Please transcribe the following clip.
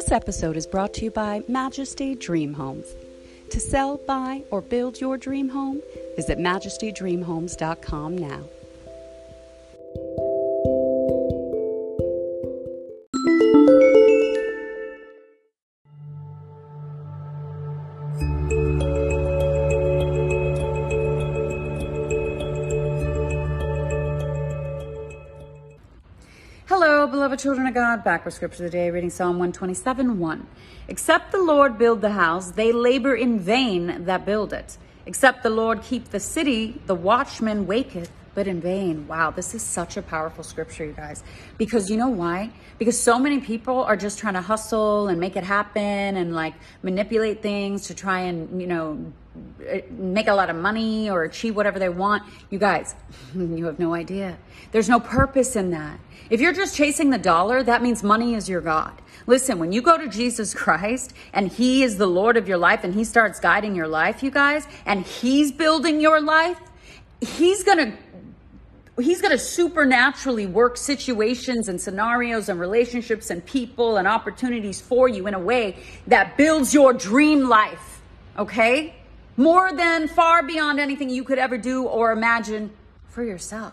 This episode is brought to you by Majesty Dream Homes. To sell, buy, or build your dream home, visit majestydreamhomes.com now. Beloved children of God. Back with scripture of the day, reading Psalm 127 1. Except the Lord build the house, they labor in vain that build it. Except the Lord keep the city, the watchman waketh, but in vain. Wow, this is such a powerful scripture, you guys. Because you know why? Because so many people are just trying to hustle and make it happen and like manipulate things to try and, you know, Uh, make a lot of money or achieve whatever they want. You guys, you have no idea. There's no purpose in that. If you're just chasing the dollar, that means money is your God. Listen, when you go to Jesus Christ and He is the Lord of your life and He starts guiding your life, you guys, and He's building your life, He's gonna he's going to supernaturally work situations and scenarios and relationships and people and opportunities for you in a way that builds your dream life. Okay? More than far beyond anything you could ever do or imagine for yourself.